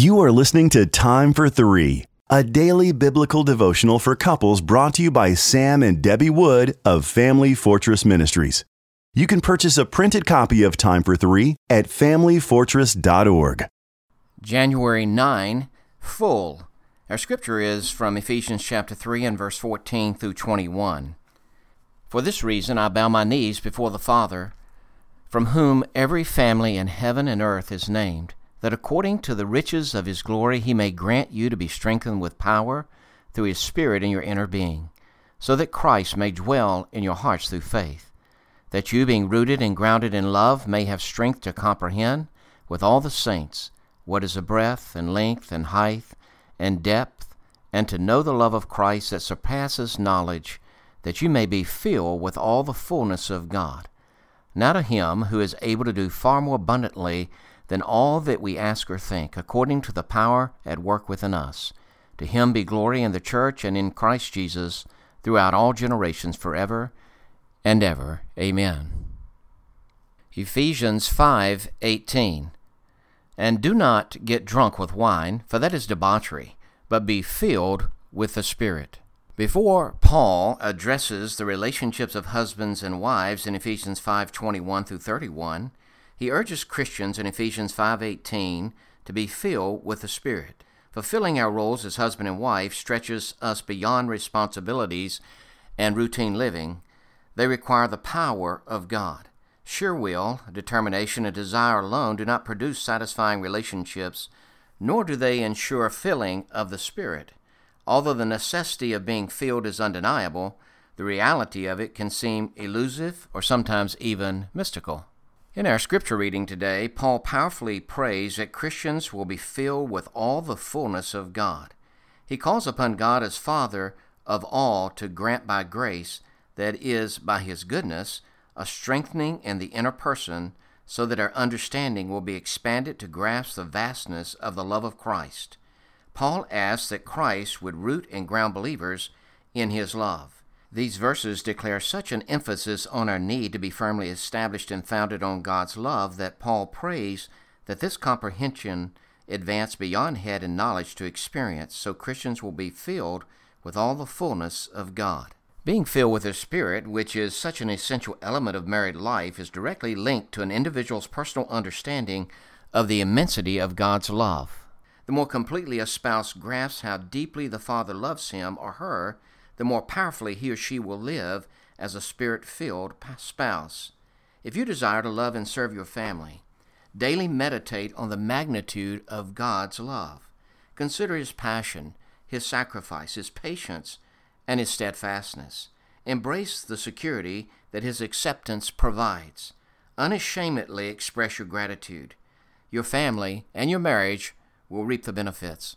You are listening to Time for Three, a daily biblical devotional for couples brought to you by Sam and Debbie Wood of Family Fortress Ministries. You can purchase a printed copy of Time for Three at familyfortress.org. January 9, full. Our scripture is from Ephesians chapter 3 and verse 14 through 21. For this reason I bow my knees before the Father, from whom every family in heaven and earth is named that according to the riches of his glory he may grant you to be strengthened with power through his Spirit in your inner being, so that Christ may dwell in your hearts through faith, that you, being rooted and grounded in love, may have strength to comprehend with all the saints what is the breadth and length and height and depth, and to know the love of Christ that surpasses knowledge, that you may be filled with all the fullness of God. Now to him who is able to do far more abundantly than all that we ask or think, according to the power at work within us. To him be glory in the church and in Christ Jesus throughout all generations forever and ever. Amen. Ephesians 5:18 And do not get drunk with wine, for that is debauchery, but be filled with the Spirit. Before Paul addresses the relationships of husbands and wives in Ephesians 5:21 through 31, he urges Christians in Ephesians 5:18 to be filled with the Spirit. Fulfilling our roles as husband and wife stretches us beyond responsibilities and routine living. They require the power of God. Sure will, determination, and desire alone do not produce satisfying relationships, nor do they ensure filling of the Spirit. Although the necessity of being filled is undeniable, the reality of it can seem elusive or sometimes even mystical. In our scripture reading today, Paul powerfully prays that Christians will be filled with all the fullness of God. He calls upon God as Father of all to grant by grace, that is, by His goodness, a strengthening in the inner person so that our understanding will be expanded to grasp the vastness of the love of Christ. Paul asks that Christ would root and ground believers in His love. These verses declare such an emphasis on our need to be firmly established and founded on God's love that Paul prays that this comprehension advance beyond head and knowledge to experience, so Christians will be filled with all the fullness of God. Being filled with the Spirit, which is such an essential element of married life, is directly linked to an individual's personal understanding of the immensity of God's love. The more completely a spouse grasps how deeply the Father loves him or her, the more powerfully he or she will live as a spirit filled spouse. If you desire to love and serve your family, daily meditate on the magnitude of God's love. Consider his passion, his sacrifice, his patience, and his steadfastness. Embrace the security that his acceptance provides. Unashamedly express your gratitude. Your family and your marriage will reap the benefits.